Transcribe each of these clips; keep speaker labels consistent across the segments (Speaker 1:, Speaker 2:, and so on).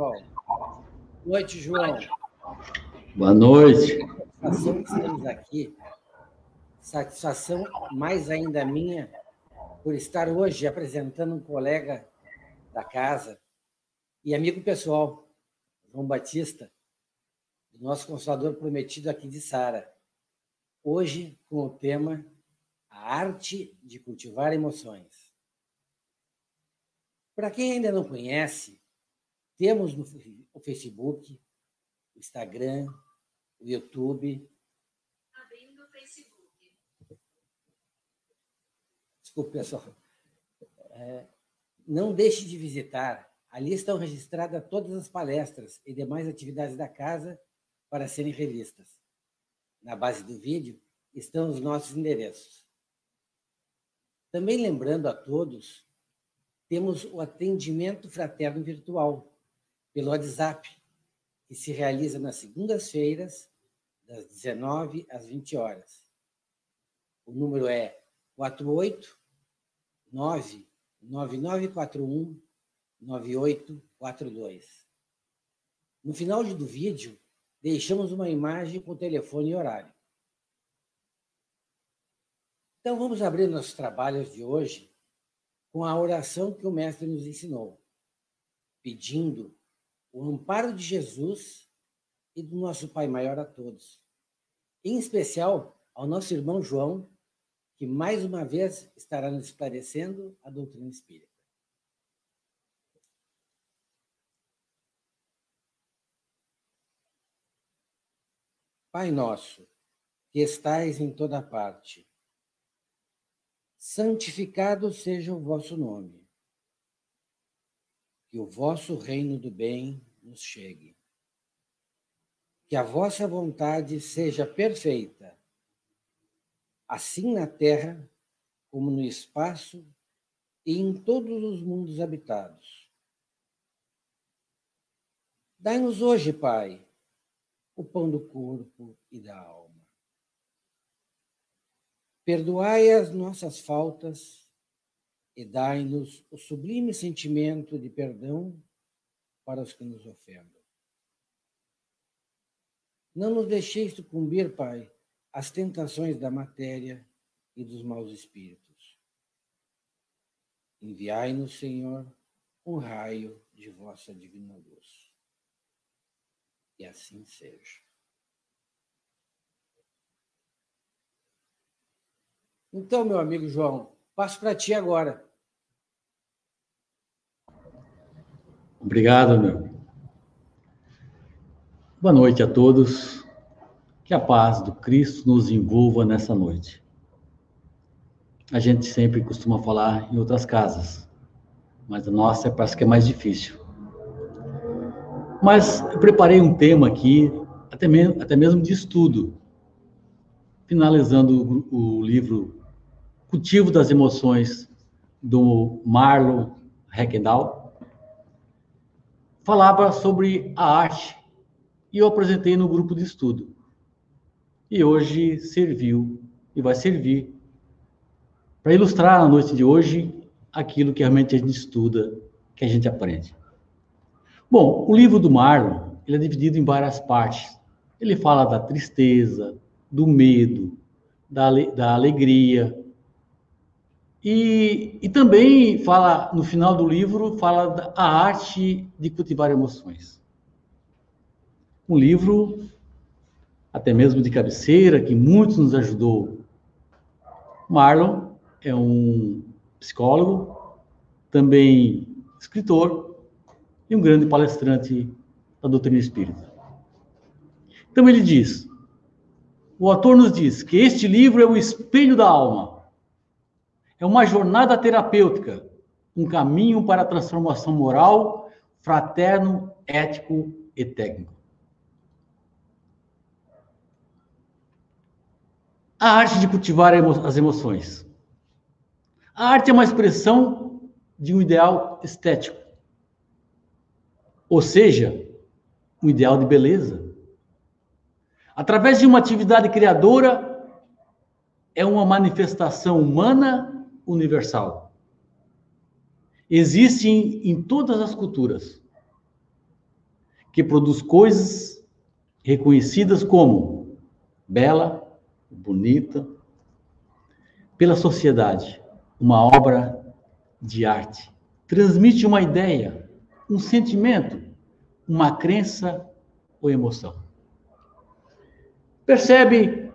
Speaker 1: pessoal. Boa noite, João.
Speaker 2: Boa noite.
Speaker 1: Satisfação que estamos aqui. Satisfação mais ainda minha por estar hoje apresentando um colega da casa e amigo pessoal, João Batista, nosso consolador prometido aqui de Sara. Hoje com o tema A Arte de Cultivar Emoções. Para quem ainda não conhece, temos no Facebook, o Instagram, o YouTube. Abrindo o Facebook. Desculpe, pessoal. É, não deixe de visitar. Ali estão registradas todas as palestras e demais atividades da casa para serem revistas. Na base do vídeo estão os nossos endereços. Também lembrando a todos, temos o atendimento fraterno virtual pelo WhatsApp, que se realiza nas segundas-feiras, das 19 às 20 horas. O número é 48 9941 9842. No final do vídeo, deixamos uma imagem com telefone e horário. Então vamos abrir nossos trabalhos de hoje com a oração que o mestre nos ensinou, pedindo o amparo de Jesus e do nosso Pai maior a todos. Em especial ao nosso irmão João, que mais uma vez estará nos esclarecendo a doutrina espírita. Pai nosso, que estais em toda parte, santificado seja o vosso nome que o vosso reino do bem nos chegue. Que a vossa vontade seja perfeita, assim na terra como no espaço e em todos os mundos habitados. Dai-nos hoje, Pai, o pão do corpo e da alma. Perdoai as nossas faltas e dai-nos o sublime sentimento de perdão para os que nos ofendem. Não nos deixeis sucumbir, Pai, às tentações da matéria e dos maus espíritos. Enviai-nos, Senhor, um raio de vossa divina luz. E assim seja. Então, meu amigo João, passo para ti agora.
Speaker 2: Obrigado, meu. Boa noite a todos. Que a paz do Cristo nos envolva nessa noite. A gente sempre costuma falar em outras casas, mas a nossa parece que é mais difícil. Mas eu preparei um tema aqui, até mesmo, até mesmo de estudo, finalizando o, o livro Cultivo das Emoções, do Marlon Heckendahl falava sobre a arte e eu apresentei no grupo de estudo. E hoje serviu e vai servir para ilustrar na noite de hoje aquilo que realmente a gente estuda, que a gente aprende. Bom, o livro do Marlon, ele é dividido em várias partes. Ele fala da tristeza, do medo, da, da alegria, e, e também fala, no final do livro, fala da arte de cultivar emoções. Um livro, até mesmo de cabeceira, que muito nos ajudou. Marlon é um psicólogo, também escritor e um grande palestrante da doutrina espírita. Então ele diz, o autor nos diz que este livro é o espelho da alma é uma jornada terapêutica, um caminho para a transformação moral, fraterno, ético e técnico. A arte de cultivar as emoções. A arte é uma expressão de um ideal estético. Ou seja, um ideal de beleza. Através de uma atividade criadora, é uma manifestação humana universal. Existe em, em todas as culturas. que produz coisas reconhecidas como bela, bonita, pela sociedade, uma obra de arte. Transmite uma ideia, um sentimento, uma crença ou emoção. Percebe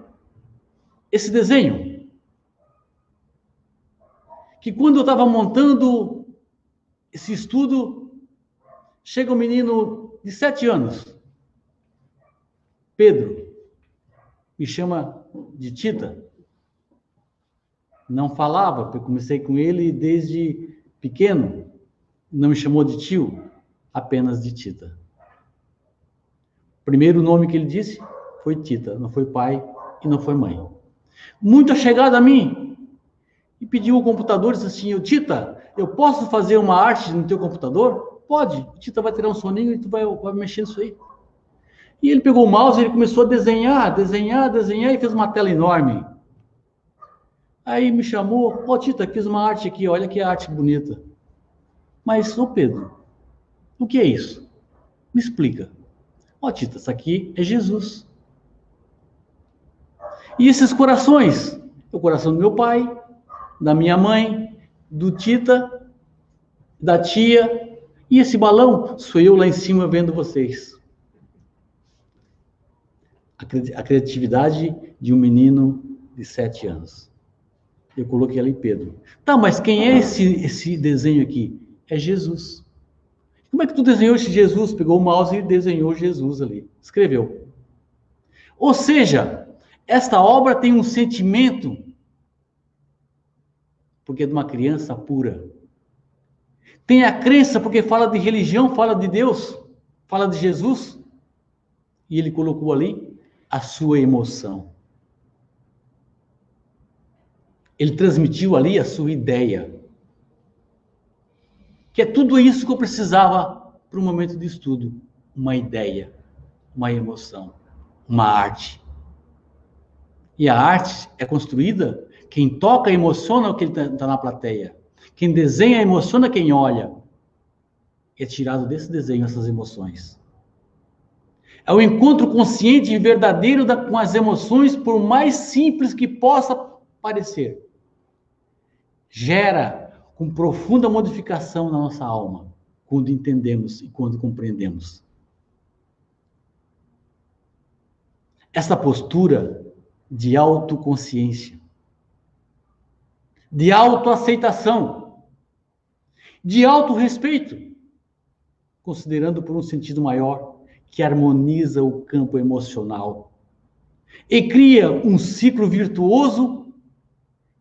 Speaker 2: esse desenho? Que quando eu estava montando esse estudo, chega um menino de sete anos, Pedro, me chama de Tita. Não falava, porque comecei com ele desde pequeno. Não me chamou de tio, apenas de Tita. Primeiro nome que ele disse foi Tita, não foi pai e não foi mãe. Muito chegado a mim e pediu o computador e disse assim: Tita, eu posso fazer uma arte no teu computador? Pode. O Tita vai tirar um soninho e tu vai, vai mexer nisso aí. E ele pegou o mouse, ele começou a desenhar, desenhar, desenhar e fez uma tela enorme. Aí me chamou, ó oh, Tita, fiz uma arte aqui, olha que arte bonita. Mas, ô Pedro, o que é isso? Me explica. Ó oh, Tita, isso aqui é Jesus. E esses corações? O coração do meu pai, da minha mãe, do Tita, da tia. E esse balão sou eu lá em cima vendo vocês a criatividade de um menino de sete anos. Eu coloquei ali Pedro. Tá, mas quem é esse, esse desenho aqui? É Jesus. Como é que tu desenhou esse Jesus? Pegou o mouse e desenhou Jesus ali. Escreveu. Ou seja, esta obra tem um sentimento, porque é de uma criança pura. Tem a crença, porque fala de religião, fala de Deus, fala de Jesus. E ele colocou ali a sua emoção. Ele transmitiu ali a sua ideia. Que é tudo isso que eu precisava para o momento de estudo: uma ideia, uma emoção, uma arte. E a arte é construída, quem toca emociona o que está tá na plateia. Quem desenha emociona quem olha. É tirado desse desenho essas emoções. É o encontro consciente e verdadeiro da, com as emoções, por mais simples que possa parecer. Gera com profunda modificação na nossa alma, quando entendemos e quando compreendemos. Essa postura de autoconsciência, de autoaceitação, de autorrespeito, considerando por um sentido maior que harmoniza o campo emocional e cria um ciclo virtuoso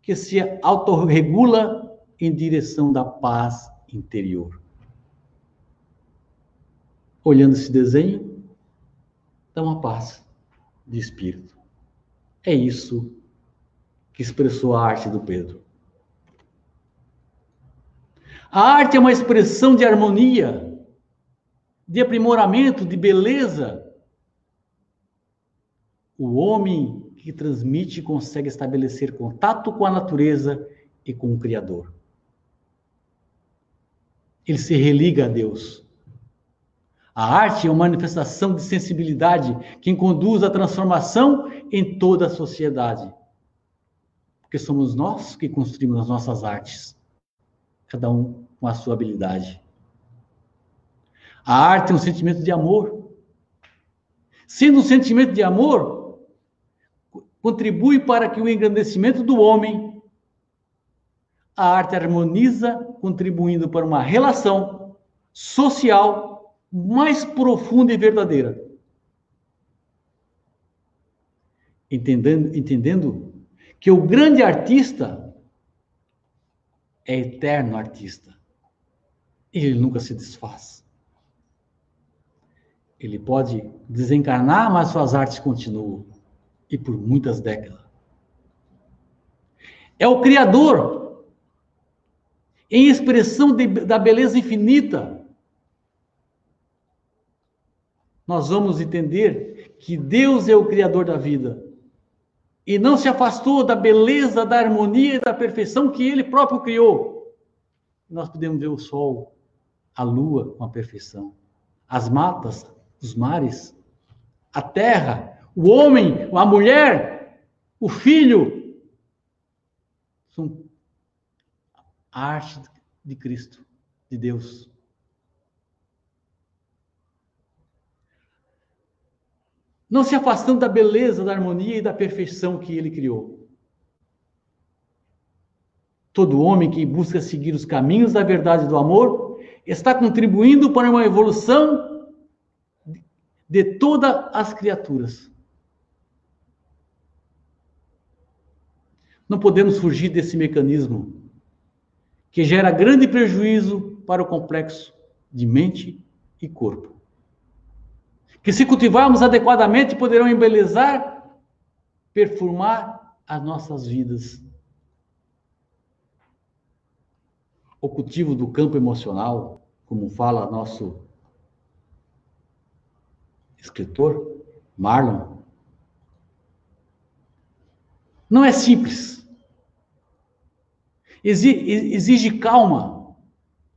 Speaker 2: que se autorregula em direção da paz interior. Olhando esse desenho, dá uma paz de espírito. É isso que expressou a arte do Pedro. A arte é uma expressão de harmonia de aprimoramento, de beleza. O homem que transmite consegue estabelecer contato com a natureza e com o Criador. Ele se religa a Deus. A arte é uma manifestação de sensibilidade que conduz à transformação em toda a sociedade. Porque somos nós que construímos as nossas artes, cada um com a sua habilidade. A arte é um sentimento de amor. Sendo um sentimento de amor, contribui para que o engrandecimento do homem, a arte harmoniza, contribuindo para uma relação social mais profunda e verdadeira. Entendendo, entendendo que o grande artista é eterno artista. E ele nunca se desfaz. Ele pode desencarnar, mas suas artes continuam. E por muitas décadas. É o Criador, em expressão de, da beleza infinita. Nós vamos entender que Deus é o Criador da vida. E não se afastou da beleza, da harmonia e da perfeição que Ele próprio criou. Nós podemos ver o sol, a lua com a perfeição, as matas, os mares, a terra, o homem, a mulher, o filho, são a arte de Cristo, de Deus. Não se afastando da beleza, da harmonia e da perfeição que ele criou. Todo homem que busca seguir os caminhos da verdade e do amor está contribuindo para uma evolução de todas as criaturas. Não podemos fugir desse mecanismo que gera grande prejuízo para o complexo de mente e corpo que se cultivarmos adequadamente poderão embelezar, perfumar as nossas vidas. O cultivo do campo emocional, como fala nosso escritor Marlon, não é simples. Exige calma,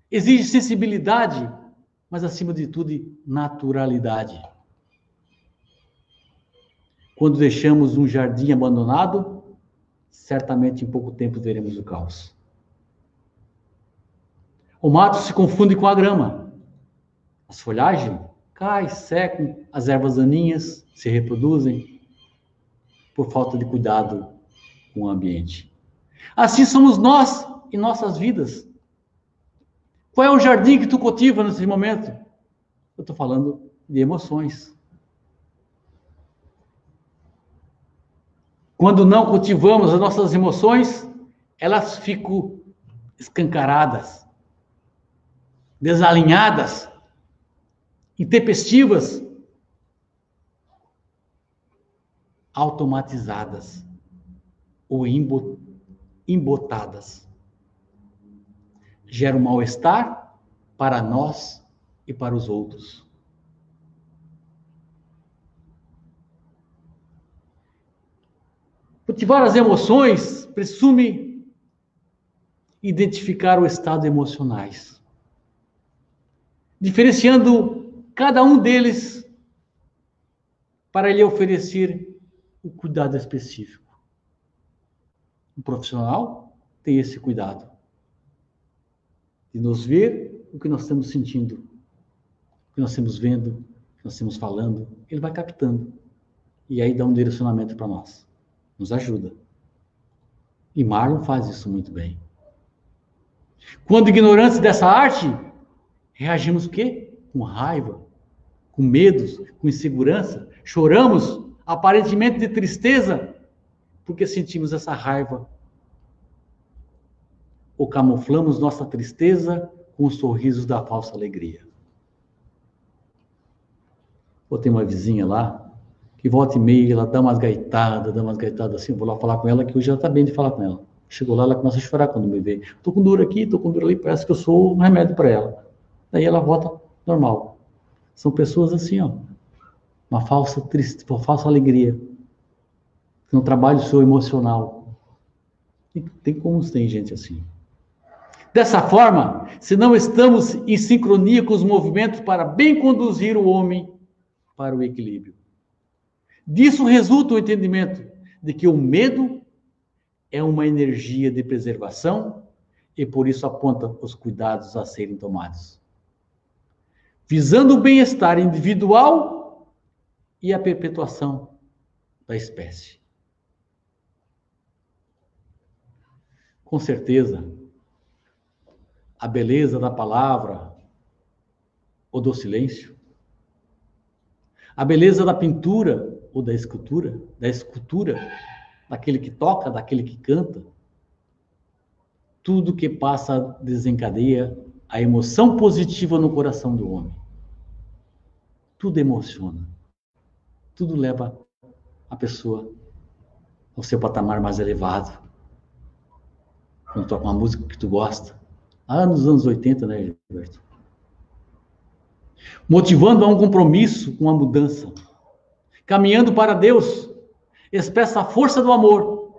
Speaker 2: exige sensibilidade, mas acima de tudo, naturalidade. Quando deixamos um jardim abandonado, certamente em pouco tempo veremos o caos. O mato se confunde com a grama. As folhagens caem, secam, as ervas daninhas se reproduzem por falta de cuidado com o ambiente. Assim somos nós em nossas vidas. Qual é o jardim que tu cultiva nesse momento? Eu estou falando de emoções. Quando não cultivamos as nossas emoções, elas ficam escancaradas, desalinhadas, intempestivas, automatizadas ou embotadas. Gera um mal-estar para nós e para os outros. Cultivar as emoções presume identificar o estado emocionais, diferenciando cada um deles para lhe oferecer o cuidado específico. O profissional tem esse cuidado de nos ver o que nós estamos sentindo, o que nós estamos vendo, o que nós estamos falando, ele vai captando e aí dá um direcionamento para nós nos ajuda. E Marlon faz isso muito bem. Quando ignorantes dessa arte, reagimos o quê? Com raiva, com medos, com insegurança, choramos, aparentemente de tristeza, porque sentimos essa raiva. Ou camuflamos nossa tristeza com os sorrisos da falsa alegria. Ou tem uma vizinha lá, que volta e meia, ela dá umas gaitadas, dá umas gaitadas assim, eu vou lá falar com ela, que hoje ela tá bem de falar com ela. Chegou lá, ela começa a chorar quando me vê. Tô com dor aqui, tô com dor ali, parece que eu sou um remédio para ela. Daí ela volta normal. São pessoas assim, ó, uma falsa triste, uma falsa alegria. Não trabalho seu emocional. Tem, tem como tem gente assim. Dessa forma, se não estamos em sincronia com os movimentos para bem conduzir o homem para o equilíbrio. Disso resulta o entendimento de que o medo é uma energia de preservação e por isso aponta os cuidados a serem tomados. Visando o bem-estar individual e a perpetuação da espécie. Com certeza, a beleza da palavra ou do silêncio, a beleza da pintura ou da escultura, da escultura, daquele que toca, daquele que canta. Tudo que passa desencadeia a emoção positiva no coração do homem. Tudo emociona. Tudo leva a pessoa ao seu patamar mais elevado. Quando toca uma música que tu gosta. Ah, nos anos 80, né, Gilberto? Motivando a um compromisso com a mudança caminhando para Deus, expressa a força do amor,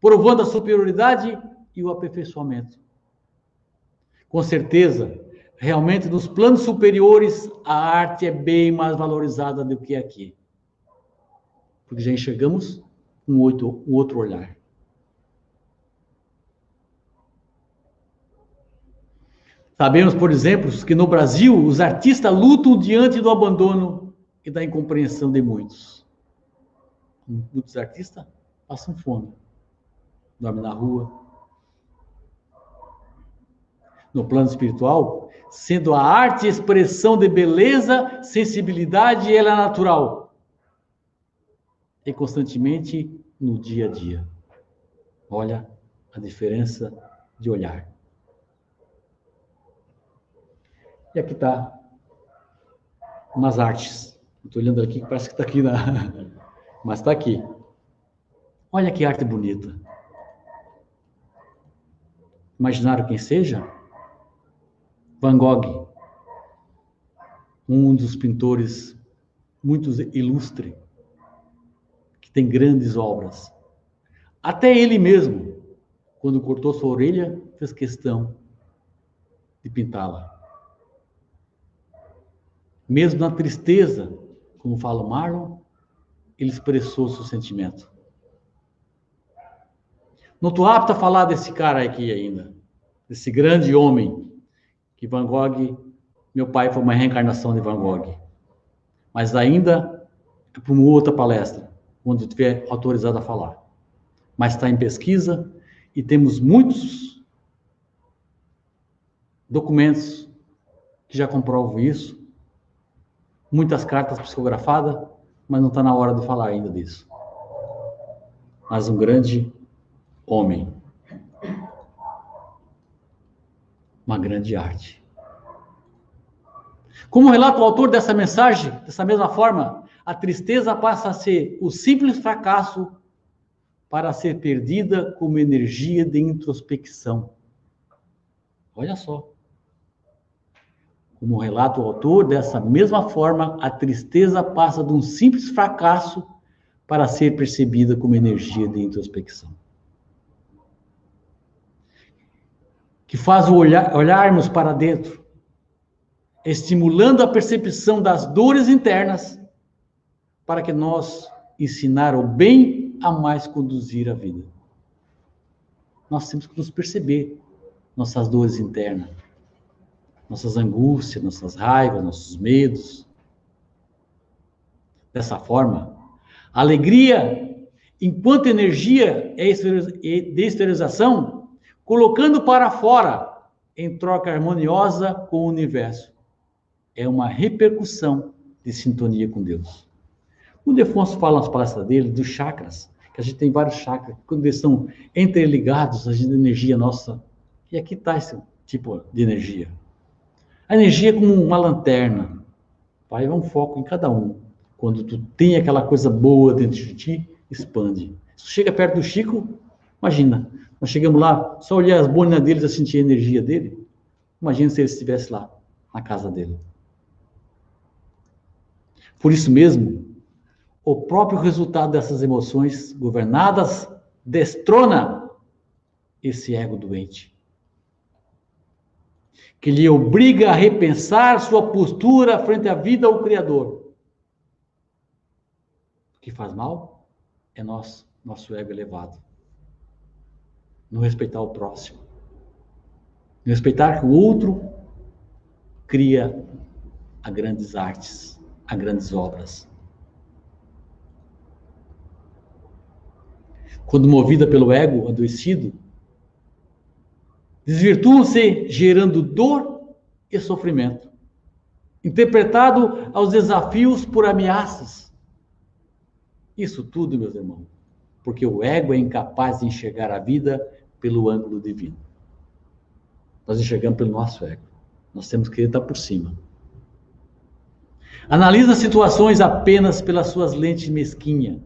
Speaker 2: provando a superioridade e o aperfeiçoamento. Com certeza, realmente nos planos superiores a arte é bem mais valorizada do que aqui. Porque já enxergamos um outro, um outro olhar. Sabemos, por exemplo, que no Brasil os artistas lutam diante do abandono e da incompreensão de muitos. Muitos artistas passam fome, dormem na rua. No plano espiritual, sendo a arte expressão de beleza, sensibilidade, ela é natural. E constantemente no dia a dia. Olha a diferença de olhar. E aqui está umas artes. Estou olhando aqui, parece que está aqui, na... mas está aqui. Olha que arte bonita. Imaginaram quem seja? Van Gogh, um dos pintores muito ilustre, que tem grandes obras. Até ele mesmo, quando cortou sua orelha, fez questão de pintá-la mesmo na tristeza, como fala o Marlon, ele expressou seu sentimento. Não estou apto a falar desse cara aqui ainda, desse grande homem, que Van Gogh, meu pai foi uma reencarnação de Van Gogh. Mas ainda é para uma outra palestra, quando estiver autorizado a falar. Mas está em pesquisa e temos muitos documentos que já comprovam isso muitas cartas psicografadas, mas não está na hora de falar ainda disso. Mas um grande homem. Uma grande arte. Como relata o autor dessa mensagem, dessa mesma forma, a tristeza passa a ser o simples fracasso para ser perdida como energia de introspecção. Olha só. Como relata o autor, dessa mesma forma, a tristeza passa de um simples fracasso para ser percebida como energia de introspecção. Que faz olhar, olharmos para dentro, estimulando a percepção das dores internas, para que nós ensinar o bem a mais conduzir a vida. Nós temos que nos perceber nossas dores internas nossas angústias, nossas raivas, nossos medos. Dessa forma, a alegria, enquanto energia é de exteriorização, colocando para fora, em troca harmoniosa com o universo, é uma repercussão de sintonia com Deus. O Defonso fala nas palestras dele dos chakras, que a gente tem vários chakras, quando eles estão interligados, a gente energia nossa. E aqui está esse tipo de energia. A energia é como uma lanterna. Vai um foco em cada um. Quando tu tem aquela coisa boa dentro de ti, expande. Se chega perto do Chico, imagina. Nós chegamos lá, só olhar as bonas deles e sentir a energia dele. Imagina se ele estivesse lá, na casa dele. Por isso mesmo, o próprio resultado dessas emoções governadas destrona esse ego doente que lhe obriga a repensar sua postura frente à vida ao Criador. O que faz mal é nosso, nosso ego elevado. Não respeitar o próximo. Não respeitar que o outro cria a grandes artes, a grandes obras. Quando movida pelo ego adoecido, desvirtuam-se gerando dor e sofrimento, interpretado aos desafios por ameaças. Isso tudo, meus irmãos, porque o ego é incapaz de enxergar a vida pelo ângulo divino. Nós enxergamos pelo nosso ego. Nós temos que estar por cima. Analisa situações apenas pelas suas lentes mesquinha,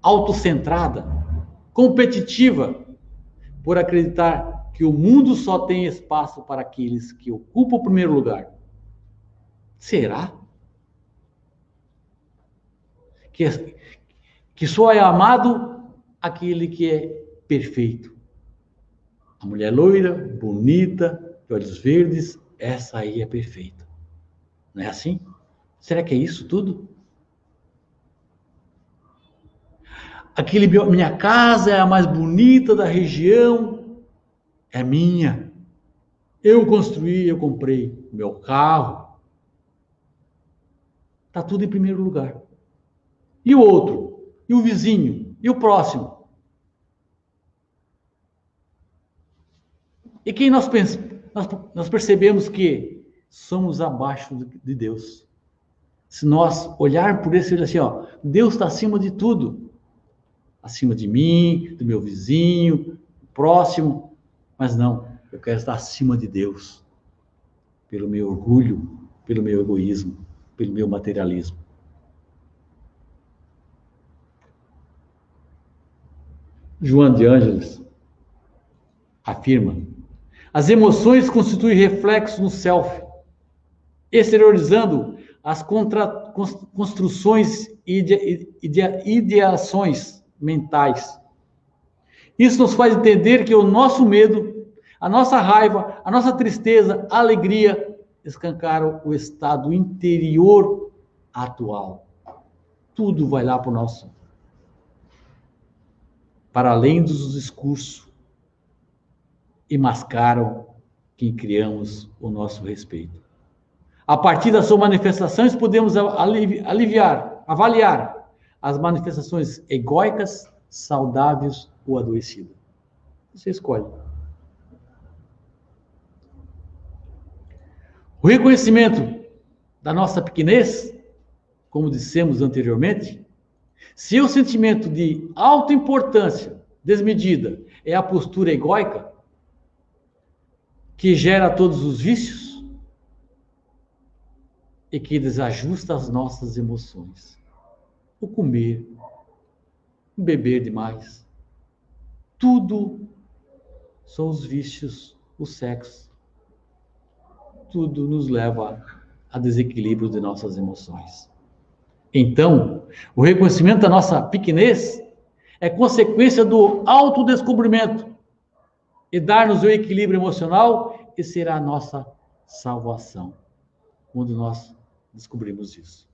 Speaker 2: autocentrada, competitiva, por acreditar que o mundo só tem espaço para aqueles que ocupam o primeiro lugar. Será? Que, que só é amado aquele que é perfeito. A mulher loira, bonita, de olhos verdes, essa aí é perfeita. Não é assim? Será que é isso tudo? Aquele minha casa é a mais bonita da região, é minha. Eu construí, eu comprei meu carro. Tá tudo em primeiro lugar. E o outro? E o vizinho? E o próximo? E quem nós, pensamos, nós, percebemos que somos abaixo de Deus. Se nós olharmos por esse assim, ó, Deus está acima de tudo. Acima de mim, do meu vizinho, próximo. Mas não, eu quero estar acima de Deus. Pelo meu orgulho, pelo meu egoísmo, pelo meu materialismo. João de Ângeles afirma: as emoções constituem reflexo no self, exteriorizando as contra, construções e ide, ide, ideações mentais. Isso nos faz entender que o nosso medo, a nossa raiva, a nossa tristeza, a alegria escancaram o estado interior atual. Tudo vai lá para o nosso para além dos discursos, e mascaram quem criamos o nosso respeito. A partir das suas manifestações, podemos aliviar, avaliar as manifestações egóicas, saudáveis ou adoecidas. Você escolhe. O reconhecimento da nossa pequenez, como dissemos anteriormente, se o sentimento de autoimportância desmedida é a postura egóica, que gera todos os vícios e que desajusta as nossas emoções. O comer, o beber demais, tudo são os vícios, o sexo. Tudo nos leva a desequilíbrio de nossas emoções. Então, o reconhecimento da nossa pequenez é consequência do autodescobrimento e dar-nos o equilíbrio emocional e será a nossa salvação quando nós descobrimos isso.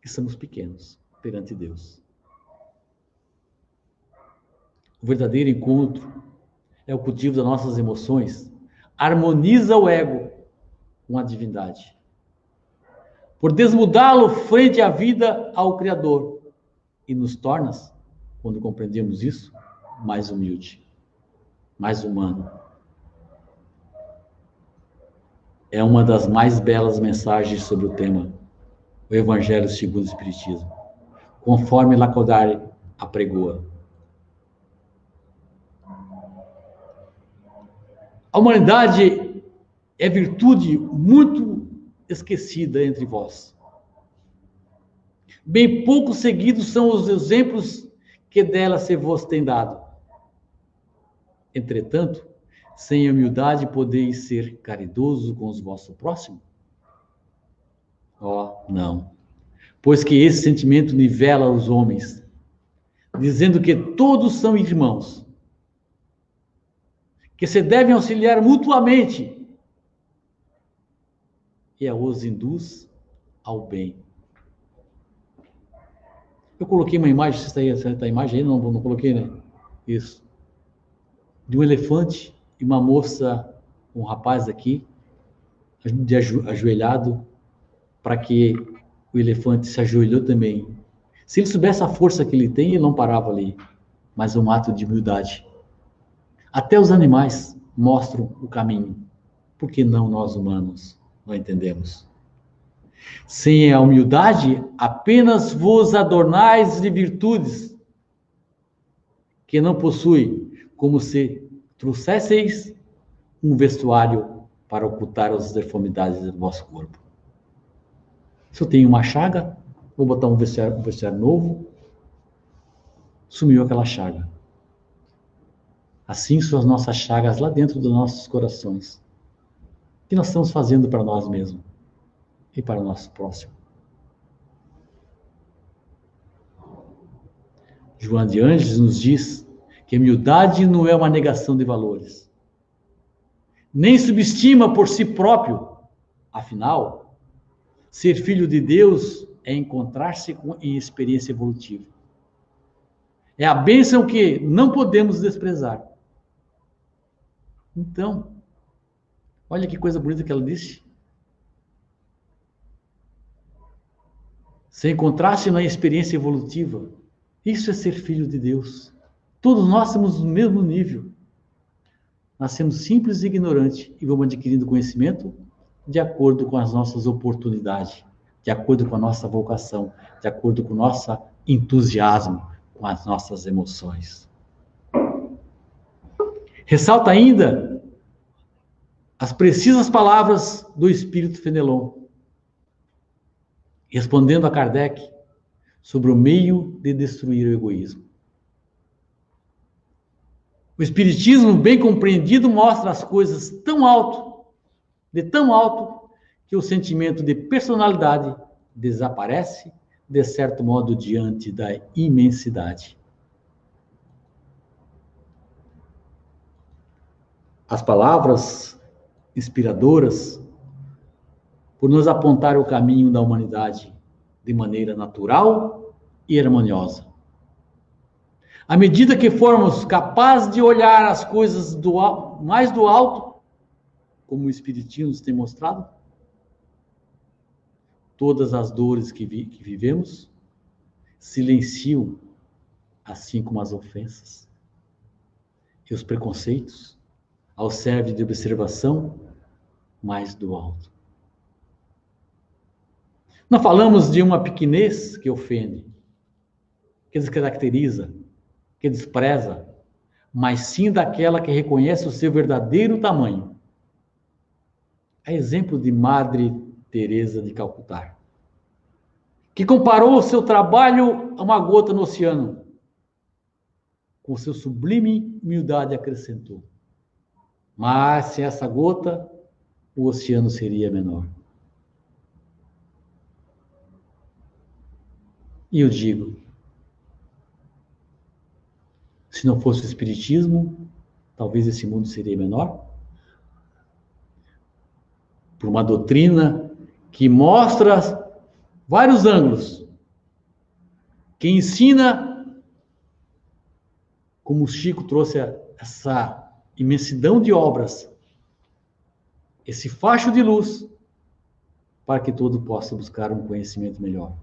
Speaker 2: Que somos pequenos perante Deus. O verdadeiro encontro é o cultivo das nossas emoções, harmoniza o ego com a divindade por desmudá-lo frente à vida ao Criador. E nos torna, quando compreendemos isso, mais humilde, mais humano. É uma das mais belas mensagens sobre o tema, o Evangelho segundo o Espiritismo, conforme Lakodari apregoa. A humanidade é virtude muito esquecida entre vós. Bem pouco seguidos são os exemplos que dela se vos tem dado. Entretanto, sem humildade podeis ser caridoso com os vossos próximos? Ó, oh, não. Pois que esse sentimento nivela os homens, dizendo que todos são irmãos, que se devem auxiliar mutuamente e a os induz ao bem. Eu coloquei uma imagem, essa imagem aí? Não, não coloquei, né? Isso. De um elefante e uma moça, um rapaz aqui, de ajoelhado, para que o elefante se ajoelhou também. Se ele soubesse a força que ele tem, ele não parava ali. Mas é um ato de humildade. Até os animais mostram o caminho. Por que não nós humanos? não entendemos. Sem a humildade, apenas vos adornais de virtudes que não possui, como se trouxesseis um vestuário para ocultar as deformidades do vosso corpo. Se eu tenho uma chaga, vou botar um vestuário, um novo, sumiu aquela chaga. Assim são as nossas chagas lá dentro dos nossos corações que nós estamos fazendo para nós mesmos e para o nosso próximo. João de Anjos nos diz que humildade não é uma negação de valores, nem subestima por si próprio. Afinal, ser filho de Deus é encontrar-se em experiência evolutiva. É a bênção que não podemos desprezar. Então, olha que coisa bonita que ela disse. Se encontrasse na experiência evolutiva, isso é ser filho de Deus. Todos nós temos o mesmo nível. Nascemos simples e ignorantes e vamos adquirindo conhecimento de acordo com as nossas oportunidades, de acordo com a nossa vocação, de acordo com o nosso entusiasmo, com as nossas emoções. Ressalta ainda as precisas palavras do Espírito Fenelon, respondendo a Kardec sobre o meio de destruir o egoísmo. O Espiritismo, bem compreendido, mostra as coisas tão alto, de tão alto, que o sentimento de personalidade desaparece, de certo modo, diante da imensidade. As palavras inspiradoras, por nos apontar o caminho da humanidade de maneira natural e harmoniosa. À medida que formos capazes de olhar as coisas do, mais do alto, como o Espiritismo nos tem mostrado, todas as dores que, vi, que vivemos silenciam, assim como as ofensas e os preconceitos, ao serve de observação mais do alto. Não falamos de uma pequenez que ofende, que descaracteriza, que despreza, mas sim daquela que reconhece o seu verdadeiro tamanho. É exemplo de Madre Teresa de Calcutá, que comparou o seu trabalho a uma gota no oceano. Com seu sublime humildade acrescentou: Mas sem essa gota, o oceano seria menor. E eu digo, se não fosse o Espiritismo, talvez esse mundo seria menor? Por uma doutrina que mostra vários ângulos, que ensina, como o Chico trouxe essa imensidão de obras, esse facho de luz, para que todo possa buscar um conhecimento melhor.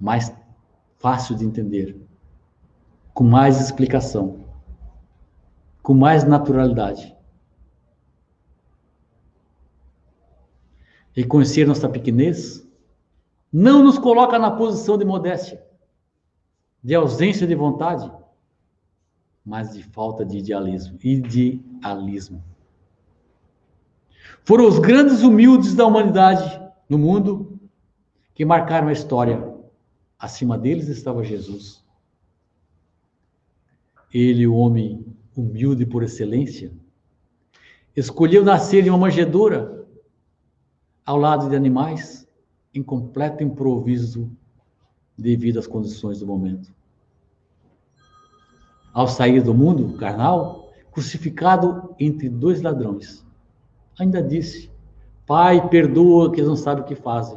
Speaker 2: Mais fácil de entender com mais explicação, com mais naturalidade. Reconhecer nossa pequenez não nos coloca na posição de modéstia, de ausência de vontade, mas de falta de idealismo. Idealismo. Foram os grandes humildes da humanidade no mundo que marcaram a história. Acima deles estava Jesus. Ele, o homem humilde por excelência, escolheu nascer em uma manjedoura, ao lado de animais, em completo improviso devido às condições do momento. Ao sair do mundo carnal, crucificado entre dois ladrões, ainda disse: Pai, perdoa que eles não sabem o que fazem.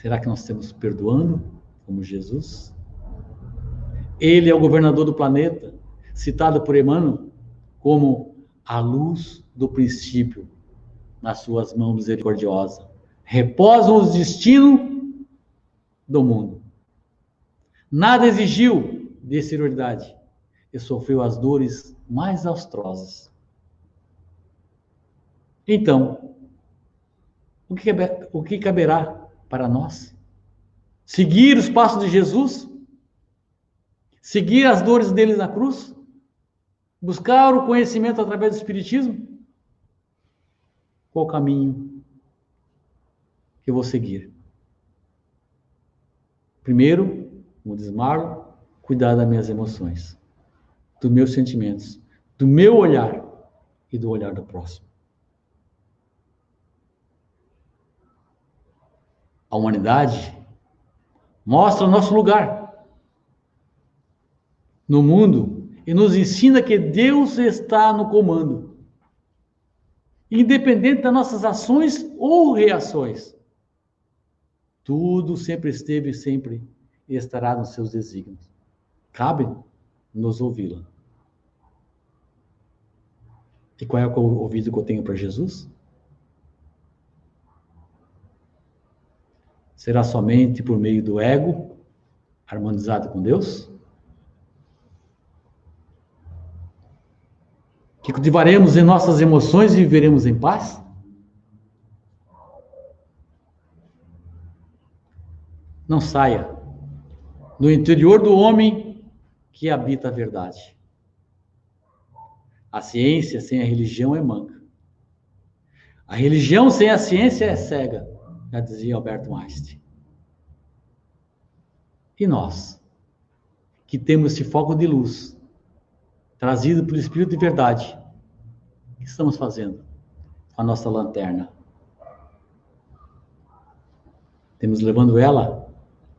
Speaker 2: Será que nós estamos perdoando como Jesus? Ele é o governador do planeta, citado por Emmanuel como a luz do princípio nas suas mãos misericordiosas. Reposam os destinos do mundo. Nada exigiu de exterioridade e sofreu as dores mais austrosas. Então, o que, caberá para nós. Seguir os passos de Jesus, seguir as dores dele na cruz, buscar o conhecimento através do Espiritismo. Qual o caminho que eu vou seguir? Primeiro, como diz Marlon, cuidar das minhas emoções, dos meus sentimentos, do meu olhar e do olhar do próximo. A humanidade mostra o nosso lugar no mundo e nos ensina que Deus está no comando, independente das nossas ações ou reações. Tudo sempre esteve e sempre estará nos seus desígnios. Cabe nos ouvi-la. E qual é o ouvido que eu tenho para Jesus? Será somente por meio do ego harmonizado com Deus? Que cultivaremos em nossas emoções e viveremos em paz? Não saia do interior do homem que habita a verdade. A ciência sem a religião é manca. A religião sem a ciência é cega, já dizia Alberto Einstein. E nós, que temos esse foco de luz, trazido pelo Espírito de verdade, o que estamos fazendo com a nossa lanterna? Temos levando ela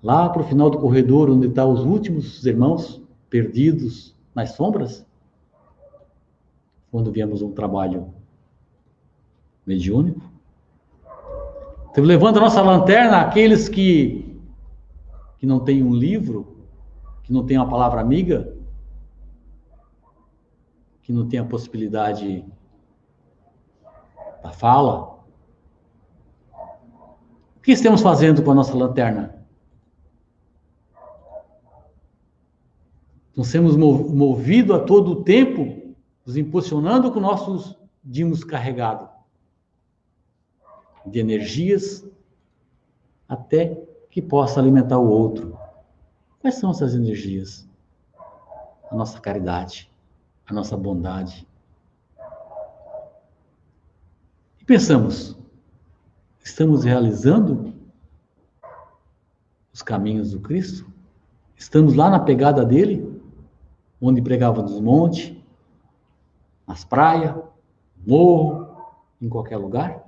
Speaker 2: lá para o final do corredor, onde estão tá os últimos irmãos perdidos nas sombras? quando viemos um trabalho mediúnico. Então, levando a nossa lanterna aqueles que, que não têm um livro, que não têm uma palavra amiga, que não têm a possibilidade da fala. O que estamos fazendo com a nossa lanterna? Nós temos movido a todo o tempo nos impulsionando com nossos dimos carregados de energias até que possa alimentar o outro. Quais são essas energias? A nossa caridade, a nossa bondade. E pensamos, estamos realizando os caminhos do Cristo? Estamos lá na pegada dele, onde pregava nos montes, nas praias, morro, em qualquer lugar?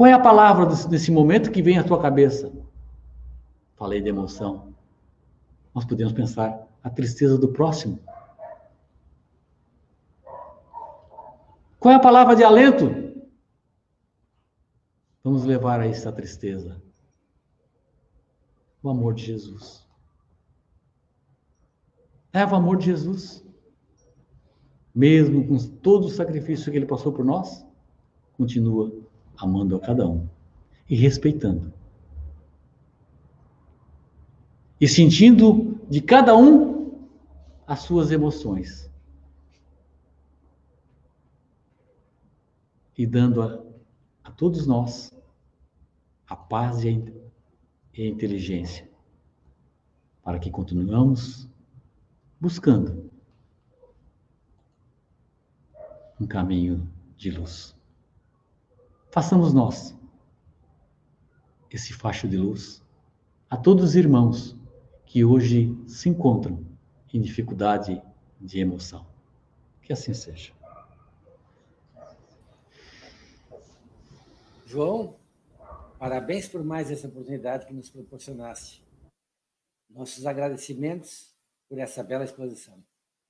Speaker 2: Qual é a palavra nesse momento que vem à tua cabeça? Falei de emoção. Nós podemos pensar a tristeza do próximo. Qual é a palavra de alento? Vamos levar a essa tristeza. O amor de Jesus. É o amor de Jesus. Mesmo com todo o sacrifício que ele passou por nós, continua amando a cada um e respeitando. E sentindo de cada um as suas emoções. E dando a, a todos nós a paz e a, inteligência para que continuamos buscando um caminho de luz. Façamos nós esse facho de luz a todos os irmãos que hoje se encontram em dificuldade de emoção. Que assim seja.
Speaker 1: João, parabéns por mais essa oportunidade que nos proporcionaste. Nossos agradecimentos por essa bela exposição.